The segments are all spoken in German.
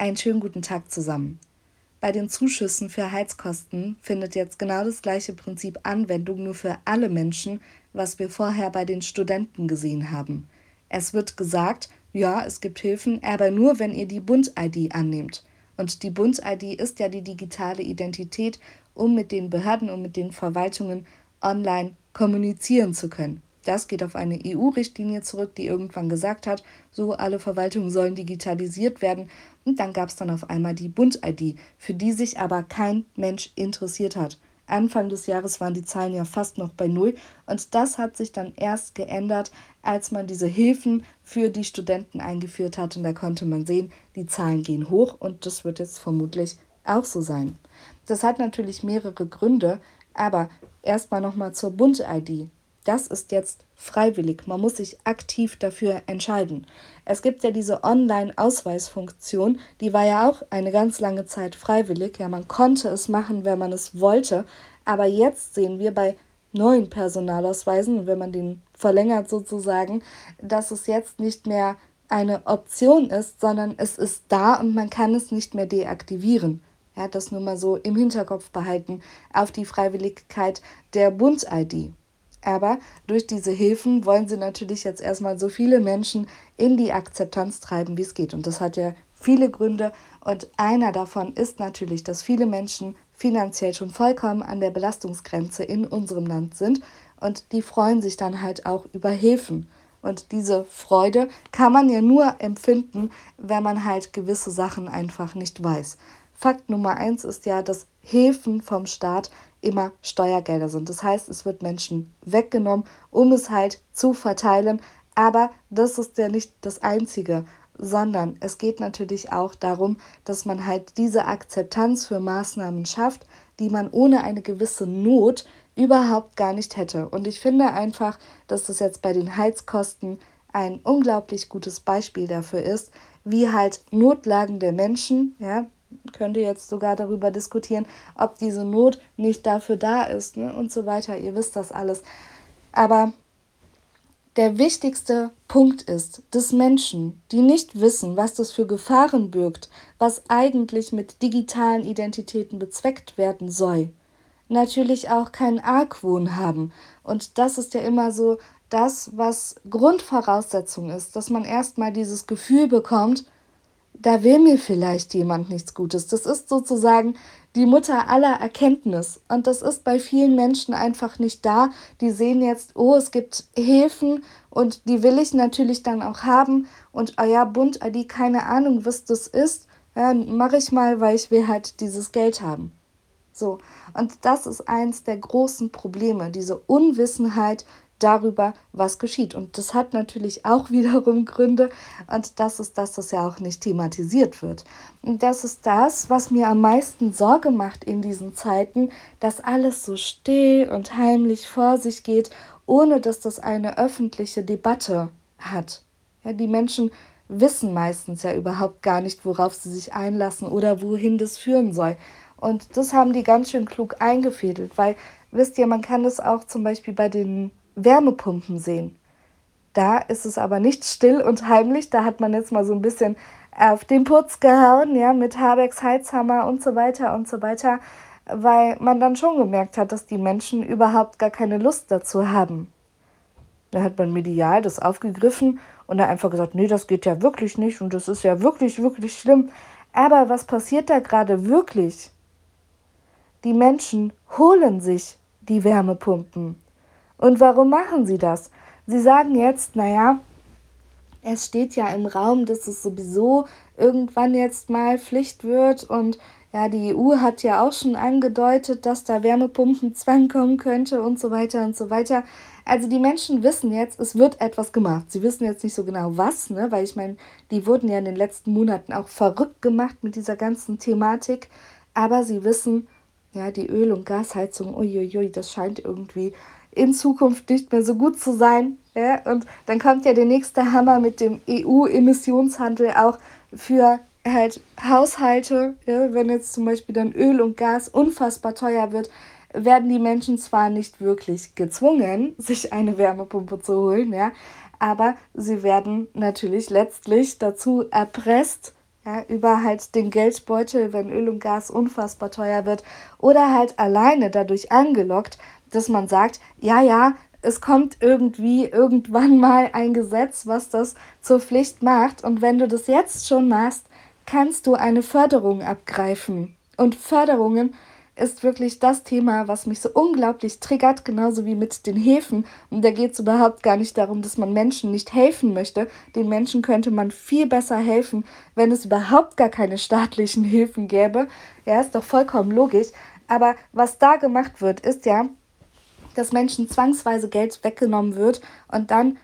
Einen schönen guten Tag zusammen. Bei den Zuschüssen für Heizkosten findet jetzt genau das gleiche Prinzip Anwendung nur für alle Menschen, was wir vorher bei den Studenten gesehen haben. Es wird gesagt, ja, es gibt Hilfen, aber nur, wenn ihr die Bund-ID annehmt. Und die Bund-ID ist ja die digitale Identität, um mit den Behörden und mit den Verwaltungen online kommunizieren zu können. Das geht auf eine EU-Richtlinie zurück, die irgendwann gesagt hat, so alle Verwaltungen sollen digitalisiert werden. Und dann gab es dann auf einmal die Bund-ID, für die sich aber kein Mensch interessiert hat. Anfang des Jahres waren die Zahlen ja fast noch bei Null. Und das hat sich dann erst geändert, als man diese Hilfen für die Studenten eingeführt hat. Und da konnte man sehen, die Zahlen gehen hoch und das wird jetzt vermutlich auch so sein. Das hat natürlich mehrere Gründe, aber erstmal nochmal zur Bund-ID. Das ist jetzt freiwillig. Man muss sich aktiv dafür entscheiden. Es gibt ja diese Online-Ausweisfunktion, die war ja auch eine ganz lange Zeit freiwillig. Ja, man konnte es machen, wenn man es wollte. Aber jetzt sehen wir bei neuen Personalausweisen, wenn man den verlängert sozusagen, dass es jetzt nicht mehr eine Option ist, sondern es ist da und man kann es nicht mehr deaktivieren. Ja, das nur mal so im Hinterkopf behalten auf die Freiwilligkeit der Bund-ID. Aber durch diese Hilfen wollen sie natürlich jetzt erstmal so viele Menschen in die Akzeptanz treiben, wie es geht. Und das hat ja viele Gründe. Und einer davon ist natürlich, dass viele Menschen finanziell schon vollkommen an der Belastungsgrenze in unserem Land sind. Und die freuen sich dann halt auch über Hilfen. Und diese Freude kann man ja nur empfinden, wenn man halt gewisse Sachen einfach nicht weiß. Fakt Nummer eins ist ja, dass Hilfen vom Staat immer Steuergelder sind. Das heißt, es wird Menschen weggenommen, um es halt zu verteilen. Aber das ist ja nicht das Einzige, sondern es geht natürlich auch darum, dass man halt diese Akzeptanz für Maßnahmen schafft, die man ohne eine gewisse Not überhaupt gar nicht hätte. Und ich finde einfach, dass das jetzt bei den Heizkosten ein unglaublich gutes Beispiel dafür ist, wie halt Notlagen der Menschen, ja, könnte jetzt sogar darüber diskutieren, ob diese Not nicht dafür da ist ne? und so weiter. Ihr wisst das alles. Aber der wichtigste Punkt ist, dass Menschen, die nicht wissen, was das für Gefahren birgt, was eigentlich mit digitalen Identitäten bezweckt werden soll, natürlich auch keinen Argwohn haben. Und das ist ja immer so das, was Grundvoraussetzung ist, dass man erstmal dieses Gefühl bekommt, da will mir vielleicht jemand nichts Gutes. Das ist sozusagen die Mutter aller Erkenntnis. Und das ist bei vielen Menschen einfach nicht da. Die sehen jetzt, oh, es gibt Hilfen und die will ich natürlich dann auch haben. Und oh ja, Bund, die keine Ahnung, was das ist. Ja, mache ich mal, weil ich will halt dieses Geld haben. So. Und das ist eins der großen Probleme, diese Unwissenheit darüber, was geschieht. Und das hat natürlich auch wiederum Gründe. Und das ist das, was ja auch nicht thematisiert wird. Und das ist das, was mir am meisten Sorge macht in diesen Zeiten, dass alles so still und heimlich vor sich geht, ohne dass das eine öffentliche Debatte hat. Ja, die Menschen wissen meistens ja überhaupt gar nicht, worauf sie sich einlassen oder wohin das führen soll. Und das haben die ganz schön klug eingefädelt, weil, wisst ihr, man kann das auch zum Beispiel bei den Wärmepumpen sehen. Da ist es aber nicht still und heimlich. Da hat man jetzt mal so ein bisschen auf den Putz gehauen, ja, mit Habecks Heizhammer und so weiter und so weiter, weil man dann schon gemerkt hat, dass die Menschen überhaupt gar keine Lust dazu haben. Da hat man medial das aufgegriffen und da einfach gesagt, nee, das geht ja wirklich nicht und das ist ja wirklich, wirklich schlimm. Aber was passiert da gerade wirklich? Die Menschen holen sich die Wärmepumpen. Und warum machen sie das? Sie sagen jetzt, naja, es steht ja im Raum, dass es sowieso irgendwann jetzt mal Pflicht wird und ja, die EU hat ja auch schon angedeutet, dass da Wärmepumpenzwang kommen könnte und so weiter und so weiter. Also die Menschen wissen jetzt, es wird etwas gemacht. Sie wissen jetzt nicht so genau was, ne? weil ich meine, die wurden ja in den letzten Monaten auch verrückt gemacht mit dieser ganzen Thematik. Aber sie wissen, ja, die Öl- und Gasheizung, uiuiui, das scheint irgendwie in Zukunft nicht mehr so gut zu sein. Ja? Und dann kommt ja der nächste Hammer mit dem EU-Emissionshandel auch für halt Haushalte. Ja? Wenn jetzt zum Beispiel dann Öl und Gas unfassbar teuer wird, werden die Menschen zwar nicht wirklich gezwungen, sich eine Wärmepumpe zu holen, ja, aber sie werden natürlich letztlich dazu erpresst, Ja, über halt den Geldbeutel, wenn Öl und Gas unfassbar teuer wird. Oder halt alleine dadurch angelockt, dass man sagt, ja, ja, es kommt irgendwie irgendwann mal ein Gesetz, was das zur Pflicht macht. Und wenn du das jetzt schon machst, kannst du eine Förderung abgreifen. Und Förderungen ist wirklich das Thema, was mich so unglaublich triggert, genauso wie mit den Häfen. Und da geht es überhaupt gar nicht darum, dass man Menschen nicht helfen möchte. Den Menschen könnte man viel besser helfen, wenn es überhaupt gar keine staatlichen Hilfen gäbe. Ja, ist doch vollkommen logisch. Aber was da gemacht wird, ist ja, dass Menschen zwangsweise Geld weggenommen wird und dann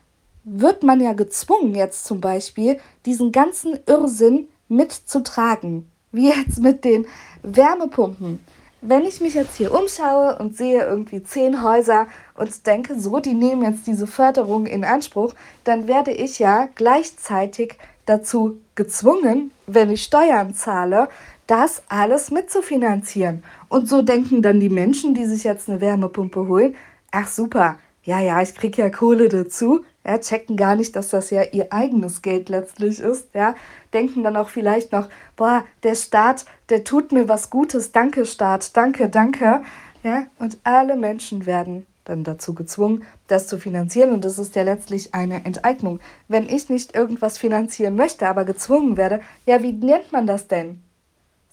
wird man ja gezwungen, jetzt zum Beispiel, diesen ganzen Irrsinn mitzutragen. Wie jetzt mit den Wärmepumpen. Wenn ich mich jetzt hier umschaue und sehe irgendwie zehn Häuser und denke, so, die nehmen jetzt diese Förderung in Anspruch, dann werde ich ja gleichzeitig dazu gezwungen, wenn ich Steuern zahle, das alles mitzufinanzieren. Und so denken dann die Menschen, die sich jetzt eine Wärmepumpe holen, ach super, ja, ja, ich kriege ja Kohle dazu, ja, checken gar nicht, dass das ja ihr eigenes Geld letztlich ist, ja, denken dann auch vielleicht noch, boah, der Staat, der tut mir was Gutes, danke Staat, danke, danke, ja, und alle Menschen werden dann dazu gezwungen, das zu finanzieren. Und das ist ja letztlich eine Enteignung. Wenn ich nicht irgendwas finanzieren möchte, aber gezwungen werde, ja, wie nennt man das denn?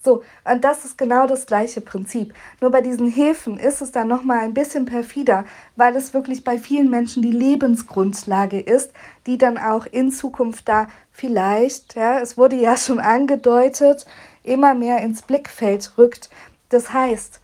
So, und das ist genau das gleiche Prinzip. Nur bei diesen Häfen ist es dann nochmal ein bisschen perfider, weil es wirklich bei vielen Menschen die Lebensgrundlage ist, die dann auch in Zukunft da vielleicht, ja, es wurde ja schon angedeutet, immer mehr ins Blickfeld rückt. Das heißt,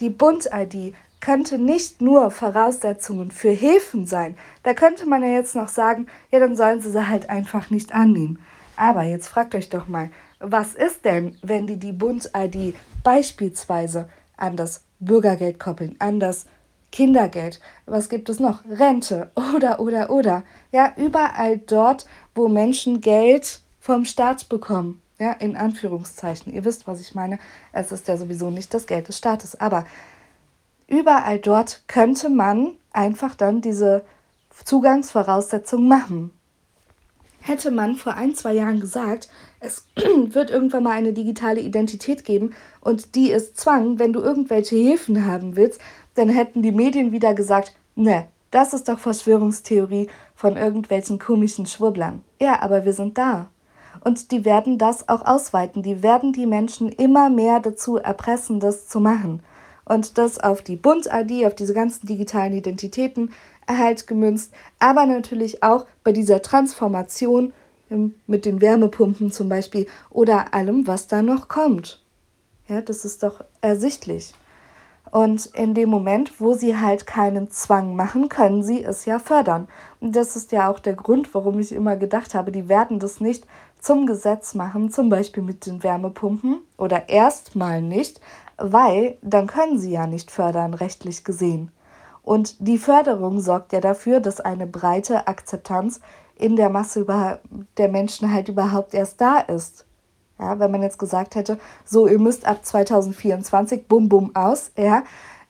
die Bund-ID könnte nicht nur Voraussetzungen für Häfen sein. Da könnte man ja jetzt noch sagen, ja, dann sollen sie sie halt einfach nicht annehmen. Aber jetzt fragt euch doch mal, was ist denn, wenn die die Bund-ID beispielsweise an das Bürgergeld koppeln, an das Kindergeld, was gibt es noch? Rente oder, oder, oder. Ja, überall dort, wo Menschen Geld vom Staat bekommen. Ja, in Anführungszeichen. Ihr wisst, was ich meine. Es ist ja sowieso nicht das Geld des Staates. Aber überall dort könnte man einfach dann diese Zugangsvoraussetzungen machen. Hätte man vor ein, zwei Jahren gesagt, es wird irgendwann mal eine digitale Identität geben und die ist Zwang, wenn du irgendwelche Hilfen haben willst, dann hätten die Medien wieder gesagt, ne, das ist doch Verschwörungstheorie von irgendwelchen komischen Schwurblern. Ja, aber wir sind da. Und die werden das auch ausweiten. Die werden die Menschen immer mehr dazu erpressen, das zu machen. Und das auf die Bund-ID, auf diese ganzen digitalen Identitäten halt gemünzt, aber natürlich auch bei dieser Transformation mit den Wärmepumpen zum Beispiel oder allem, was da noch kommt. Ja, das ist doch ersichtlich. Und in dem Moment, wo sie halt keinen Zwang machen, können sie es ja fördern. Und das ist ja auch der Grund, warum ich immer gedacht habe, die werden das nicht zum Gesetz machen, zum Beispiel mit den Wärmepumpen oder erstmal nicht, weil dann können sie ja nicht fördern, rechtlich gesehen. Und die Förderung sorgt ja dafür, dass eine breite Akzeptanz in der Masse der Menschen halt überhaupt erst da ist. Ja, wenn man jetzt gesagt hätte, so, ihr müsst ab 2024 bum bum aus, ja,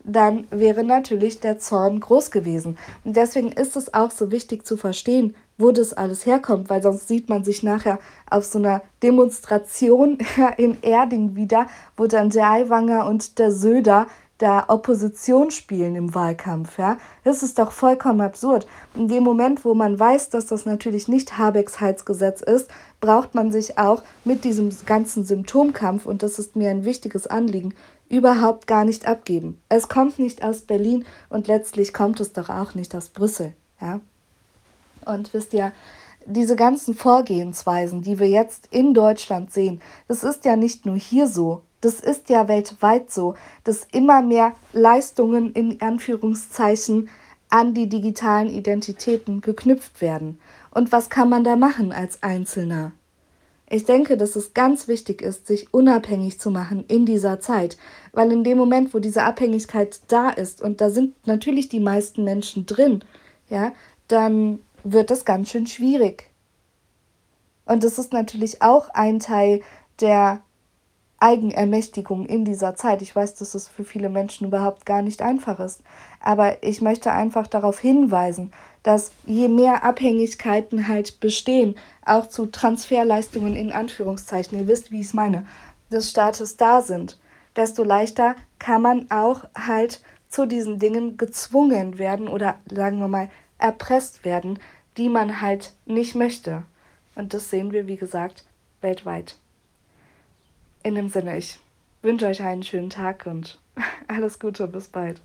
dann wäre natürlich der Zorn groß gewesen. Und deswegen ist es auch so wichtig zu verstehen, wo das alles herkommt, weil sonst sieht man sich nachher auf so einer Demonstration in Erding wieder, wo dann der Aiwanger und der Söder da Opposition spielen im Wahlkampf. Ja? Das ist doch vollkommen absurd. In dem Moment, wo man weiß, dass das natürlich nicht Habecks Heizgesetz ist, braucht man sich auch mit diesem ganzen Symptomkampf, und das ist mir ein wichtiges Anliegen, überhaupt gar nicht abgeben. Es kommt nicht aus Berlin und letztlich kommt es doch auch nicht aus Brüssel. Ja? Und wisst ihr, diese ganzen Vorgehensweisen, die wir jetzt in Deutschland sehen, das ist ja nicht nur hier so, das ist ja weltweit so, dass immer mehr Leistungen in Anführungszeichen an die digitalen Identitäten geknüpft werden. Und was kann man da machen als Einzelner? Ich denke, dass es ganz wichtig ist, sich unabhängig zu machen in dieser Zeit, weil in dem Moment, wo diese Abhängigkeit da ist, und da sind natürlich die meisten Menschen drin, ja, dann wird das ganz schön schwierig. Und das ist natürlich auch ein Teil der Eigenermächtigung in dieser Zeit. Ich weiß, dass es für viele Menschen überhaupt gar nicht einfach ist. Aber ich möchte einfach darauf hinweisen, dass je mehr Abhängigkeiten halt bestehen, auch zu Transferleistungen in Anführungszeichen, ihr wisst, wie ich es meine, des Staates da sind, desto leichter kann man auch halt zu diesen Dingen gezwungen werden oder sagen wir mal erpresst werden, die man halt nicht möchte. Und das sehen wir, wie gesagt, weltweit. In dem Sinne, ich wünsche euch einen schönen Tag und alles Gute, bis bald.